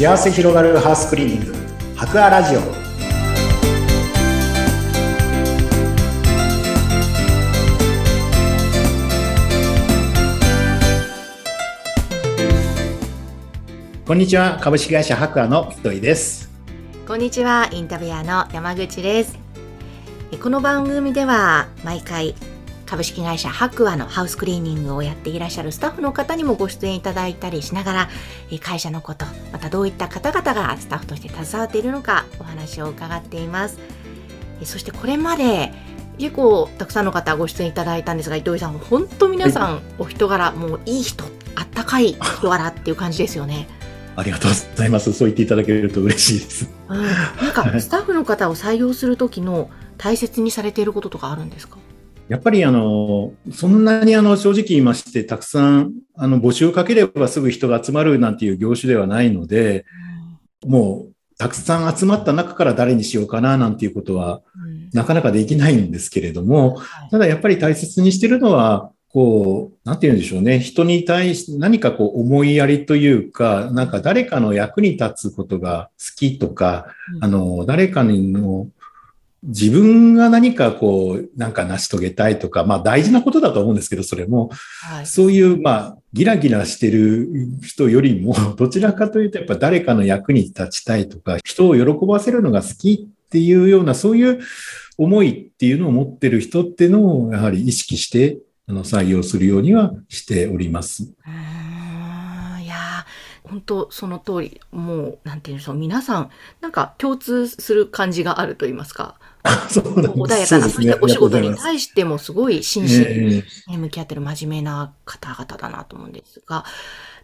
幸せ広がるハウスクリーニング。博アラジオ。こんにちは。株式会社博アの糸井です。こんにちは。インタビュアーの山口です。この番組では毎回株式会社白亜のハウスクリーニングをやっていらっしゃるスタッフの方にもご出演いただいたりしながら会社のことまたどういった方々がスタッフとして携わっているのかお話を伺っています。そしてこれまで結構たくさんの方ご出演いただいたんですが糸井さん本当皆さんお人柄もういい人あったかい人柄っていう感じですよね。ありがとうございます。そう言っていただけると嬉しいです。うん、なんかスタッフの方を採用する時の大切にされていることとかあるんですか？やっぱりあの、そんなにあの、正直言いまして、たくさん、あの、募集をかければすぐ人が集まるなんていう業種ではないので、もう、たくさん集まった中から誰にしようかななんていうことは、なかなかできないんですけれども、ただやっぱり大切にしてるのは、こう、なんて言うんでしょうね。人に対して何かこう思いやりというか、なんか誰かの役に立つことが好きとか、あの、誰かの自分が何かこう、なんか成し遂げたいとか、まあ大事なことだと思うんですけど、それも、はい、そういう、まあ、ギラギラしてる人よりも、どちらかというとやっぱ誰かの役に立ちたいとか、人を喜ばせるのが好きっていうような、そういう思いっていうのを持ってる人っていうのを、やはり意識して、あの、採用するようにはしております。本当その通りもうなんていうんでしょう皆さんなんか共通する感じがあると言いますか 穏やかな、そしてお仕事に対してもすごい真摯に向き合ってる真面目な方々だなと思うんですが、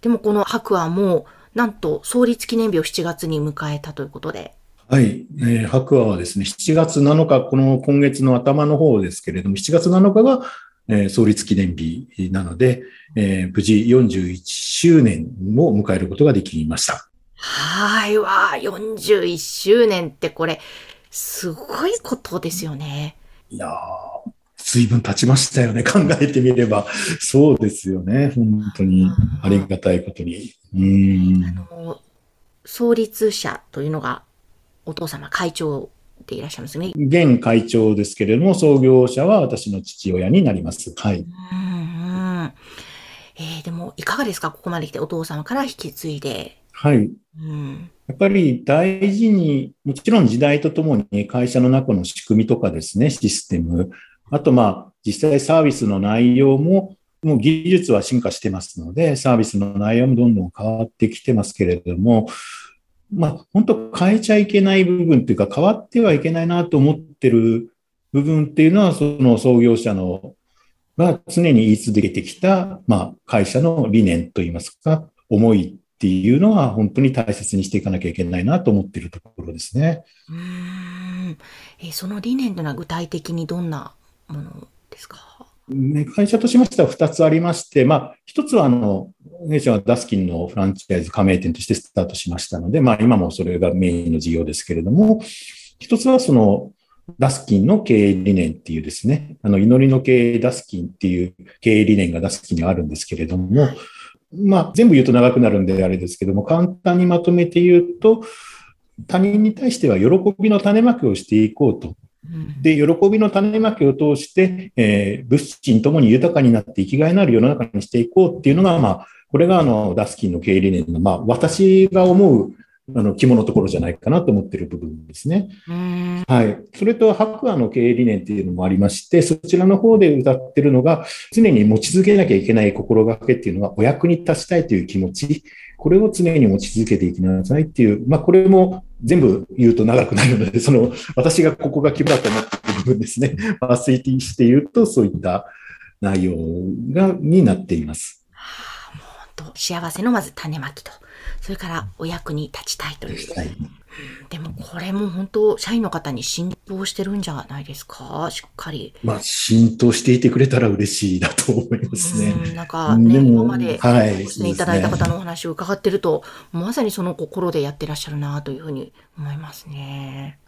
でもこの白亜も、なんと創立記念日を7月に迎えたということで。はい。えー、白亜はですね、7月7日、この今月の頭の方ですけれども、7月7日が、えー、創立記念日なので、えー、無事41周年を迎えることができました。はいわ、41周年ってこれ、すごいことですよね。いやー、随分経ちましたよね。考えてみれば。そうですよね。本当にありがたいことに。うん。あの、創立者というのがお父様会長でいらっしゃいますね。現会長ですけれども、創業者は私の父親になります。はい。うんうんえー、でも、いかがですか？ここまで来てお父様から引き継いで。はい。うん、やっぱり大事に、もちろん時代とともに会社の中の仕組みとかですね、システム、あとまあ実際サービスの内容も、もう技術は進化してますので、サービスの内容もどんどん変わってきてますけれども、まあ本当変えちゃいけない部分っていうか変わってはいけないなと思ってる部分っていうのは、その創業者のが常に言い続けてきた、まあ会社の理念といいますか、思いっていうのは本当に大切にしていかなきゃいけないなと思っているところですね。うんえその理念というのは具体的にどんなものですか？会社としましては2つありまして、まあ、1つはあの、弊社はダスキンのフランチャイズ加盟店としてスタートしましたので、まあ、今もそれがメインの事業ですけれども、1つはその、ダスキンの経営理念っていうですね、あの、祈りの経営ダスキンっていう経営理念がダスキンにあるんですけれども、まあ、全部言うと長くなるんであれですけども、簡単にまとめて言うと、他人に対しては喜びの種まきをしていこうと。で、喜びの種まきを通して、えー、物心ともに豊かになって生きがいのある世の中にしていこうっていうのが、まあ、これがあの、ダスキンの経営理念の、まあ、私が思うあの、肝のところじゃないかなと思っている部分ですね。はい。それと、白亜の経営理念っていうのもありまして、そちらの方で歌ってるのが、常に持ち続けなきゃいけない心がけっていうのは、お役に立ちたいという気持ち、これを常に持ち続けていきなさいっていう、まあ、これも全部言うと長くなるので、その、私がここが肝だと思っている部分ですね。ファースイティして言うと、そういった内容が、になっています。はあ、もう本当幸せのまず種まきと。それからお役に立ちたいという。でもこれも本当、社員の方に浸透してるんじゃないですか、しっかり。まあ、浸透していてくれたら嬉しいだと思いますね。んなんかね、今までご出演いただいた方のお話を伺ってると、まさにその心でやってらっしゃるなというふうに思いますね。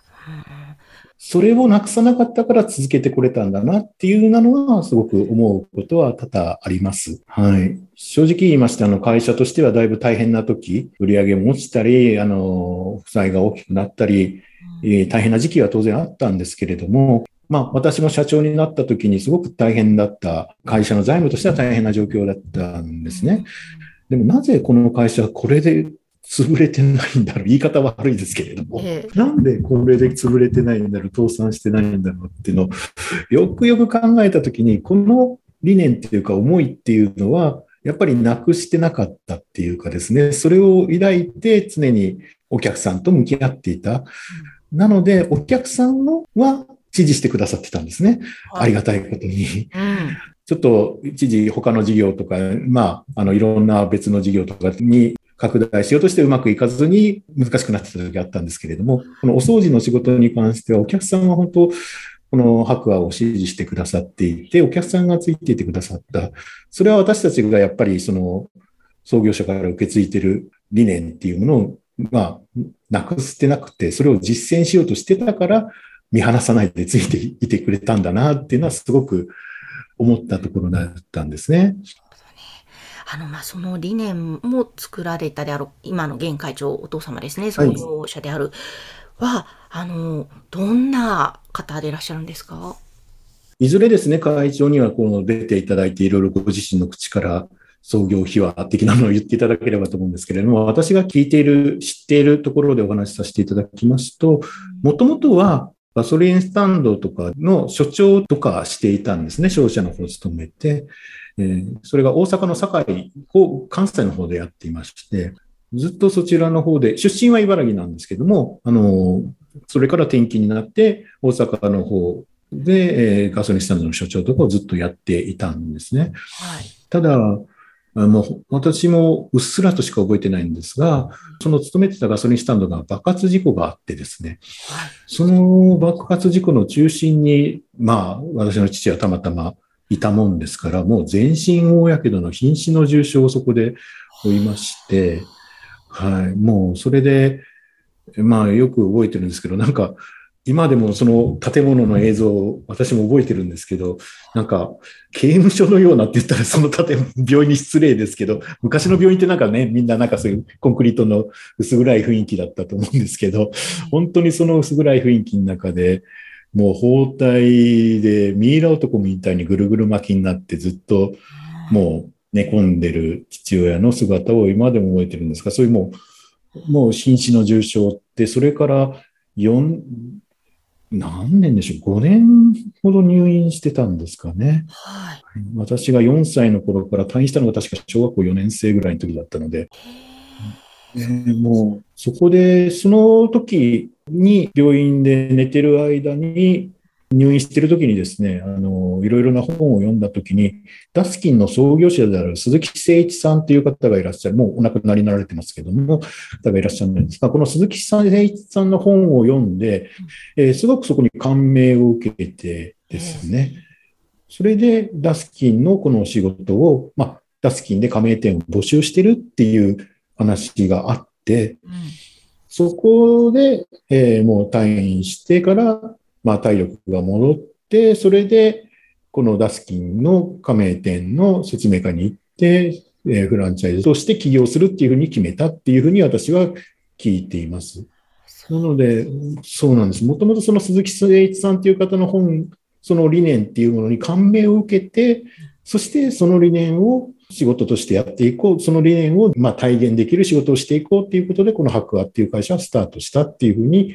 それをなくさなかったから続けてこれたんだなっていうのは、すごく思うことは多々あります。はい。正直言いまして、あの、会社としてはだいぶ大変な時、売上も落ちたり、あの、負債が大きくなったり、え大変な時期は当然あったんですけれども、まあ、私も社長になった時にすごく大変だった、会社の財務としては大変な状況だったんですね。でもなぜこの会社はこれで潰れてないんだろう。言い方は悪いですけれども。ええ、なんでこれで潰れてないんだろう。倒産してないんだろうっていうのを、よくよく考えたときに、この理念っていうか思いっていうのは、やっぱりなくしてなかったっていうかですね、それを抱いて常にお客さんと向き合っていた。なので、お客さんのは支持してくださってたんですね。はい、ありがたいことに。うんちょっと一時他の事業とか、まあ、あの、いろんな別の事業とかに拡大しようとしてうまくいかずに難しくなってた時があったんですけれども、このお掃除の仕事に関してはお客さんは本当、この白亜を支持してくださっていて、お客さんがついていてくださった。それは私たちがやっぱりその創業者から受け継いでる理念っていうものを、まあ、なくしてなくて、それを実践しようとしてたから、見放さないでついていてくれたんだなっていうのはすごく思ったところだったんですね。あの、まあ、その理念も作られたである、今の現会長、お父様ですね、創業者である、はい、は、あの、どんな方でいらっしゃるんですか？いずれですね、会長にはこの出ていただいて、いろいろご自身の口から創業秘話的なのを言っていただければと思うんですけれども、私が聞いている、知っているところでお話しさせていただきますと、もともとはガソリンスタンドとかの所長とかしていたんですね、商社の方を務めて。えー、それが大阪の堺を関西の方でやっていまして、ずっとそちらの方で、出身は茨城なんですけども、あの、それから転勤になって、大阪の方で、えー、ガソリンスタンドの所長とかをずっとやっていたんですね。はい、ただ、もう私もうっすらとしか覚えてないんですが、その勤めてたガソリンスタンドが爆発事故があってですね、その爆発事故の中心に、まあ、私の父はたまたまいたもんですから、もう全身大やけどの瀕死の重傷をそこで負いまして、はい、もうそれで、まあよく覚えてるんですけど、なんか今でもその建物の映像を私も覚えてるんですけど、なんか刑務所のようなって言ったらその建物、病院に失礼ですけど、昔の病院ってなんかね、みんななんかそういうコンクリートの薄暗い雰囲気だったと思うんですけど、本当にその薄暗い雰囲気の中で、もう包帯でミイラ男みたいにぐるぐる巻きになってずっともう寝込んでる父親の姿を今でも覚えてるんですが、そういうもう、もう瀕死の重症って、それから4、何年でしょう、5年ほど入院してたんですかね。はい、私が4歳の頃から退院したのが確か小学校4年生ぐらいの時だったので、えー、もうそこで、その時に病院で寝てる間に入院してる時にですね、あの、いろいろな本を読んだ時に、ダスキンの創業者である鈴木誠一さんという方がいらっしゃる、もうお亡くなりになられてますけども、方がいらっしゃるんです。が、この鈴木誠一さんの本を読んで、えー、すごくそこに感銘を受けてですね、それでダスキンのこのお仕事を、まあ、ダスキンで加盟店を募集してるっていう話があって、うん。そこで、えー、もう退院してから、まあ、体力が戻って、それで、このダスキンの加盟店の説明会に行って、えー、フランチャイズとして起業するっていうふうに決めたっていうふうに私は聞いています。なので、そうなんです。もともとその鈴木誠一さんっていう方の本、その理念っていうものに感銘を受けて、そしてその理念を仕事としてやっていこう、その理念をまあ体現できる仕事をしていこうっていうことで、この白亜っていう会社はスタートしたっていうふうに、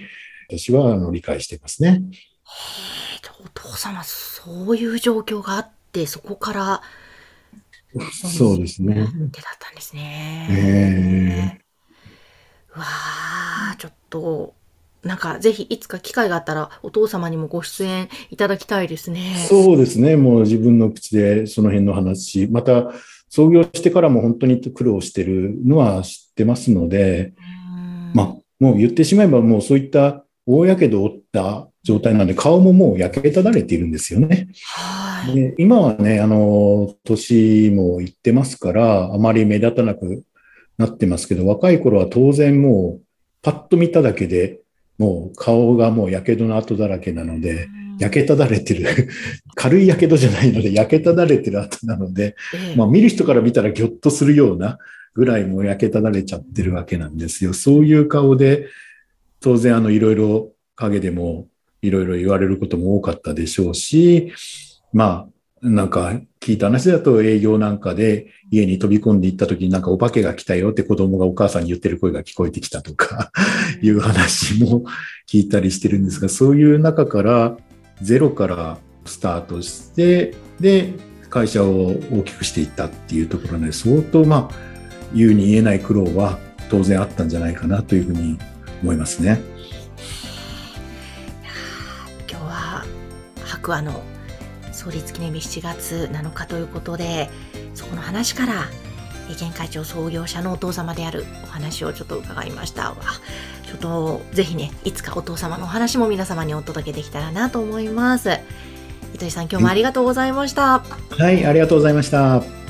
私はあの理解していますね。お父様、そういう状況があって、そこから、そうですね。手だったんですね。えー、うわあ、ちょっと、なんかぜひいつか機会があったらお父様にもご出演いただきたいですね。そうですね。もう自分の口でその辺の話、また創業してからも本当に苦労してるのは知ってますので、まあ、もう言ってしまえばもうそういった大やけどを負った状態なんで、顔ももう焼けただれているんですよね。で今はね、あの、年もいってますから、あまり目立たなくなってますけど、若い頃は当然もう、パッと見ただけで、もう顔がもう火傷の跡だらけなので、焼けただれてる、軽い火傷じゃないので、焼けただれてる跡なので、まあ見る人から見たらぎょっとするようなぐらいもう焼けただれちゃってるわけなんですよ。そういう顔で、当然あのいろいろ影でもいろいろ言われることも多かったでしょうし、まあなんか聞いた話だと営業なんかで家に飛び込んでいった時になんかお化けが来たよって子供がお母さんに言ってる声が聞こえてきたとかいう話も聞いたりしてるんですが、そういう中からゼロからスタートして、で、会社を大きくしていったっていうところで相当まあ言うに言えない苦労は当然あったんじゃないかなというふうに思いますね。今日は白亜の創立記念日7月7日ということでそこの話から現会長創業者のお父様であるお話をちょっと伺いました。ちょっとぜひねいつかお父様のお話も皆様にお届けできたらなと思います。糸井さん今日もありがとうございました。はいありがとうございました。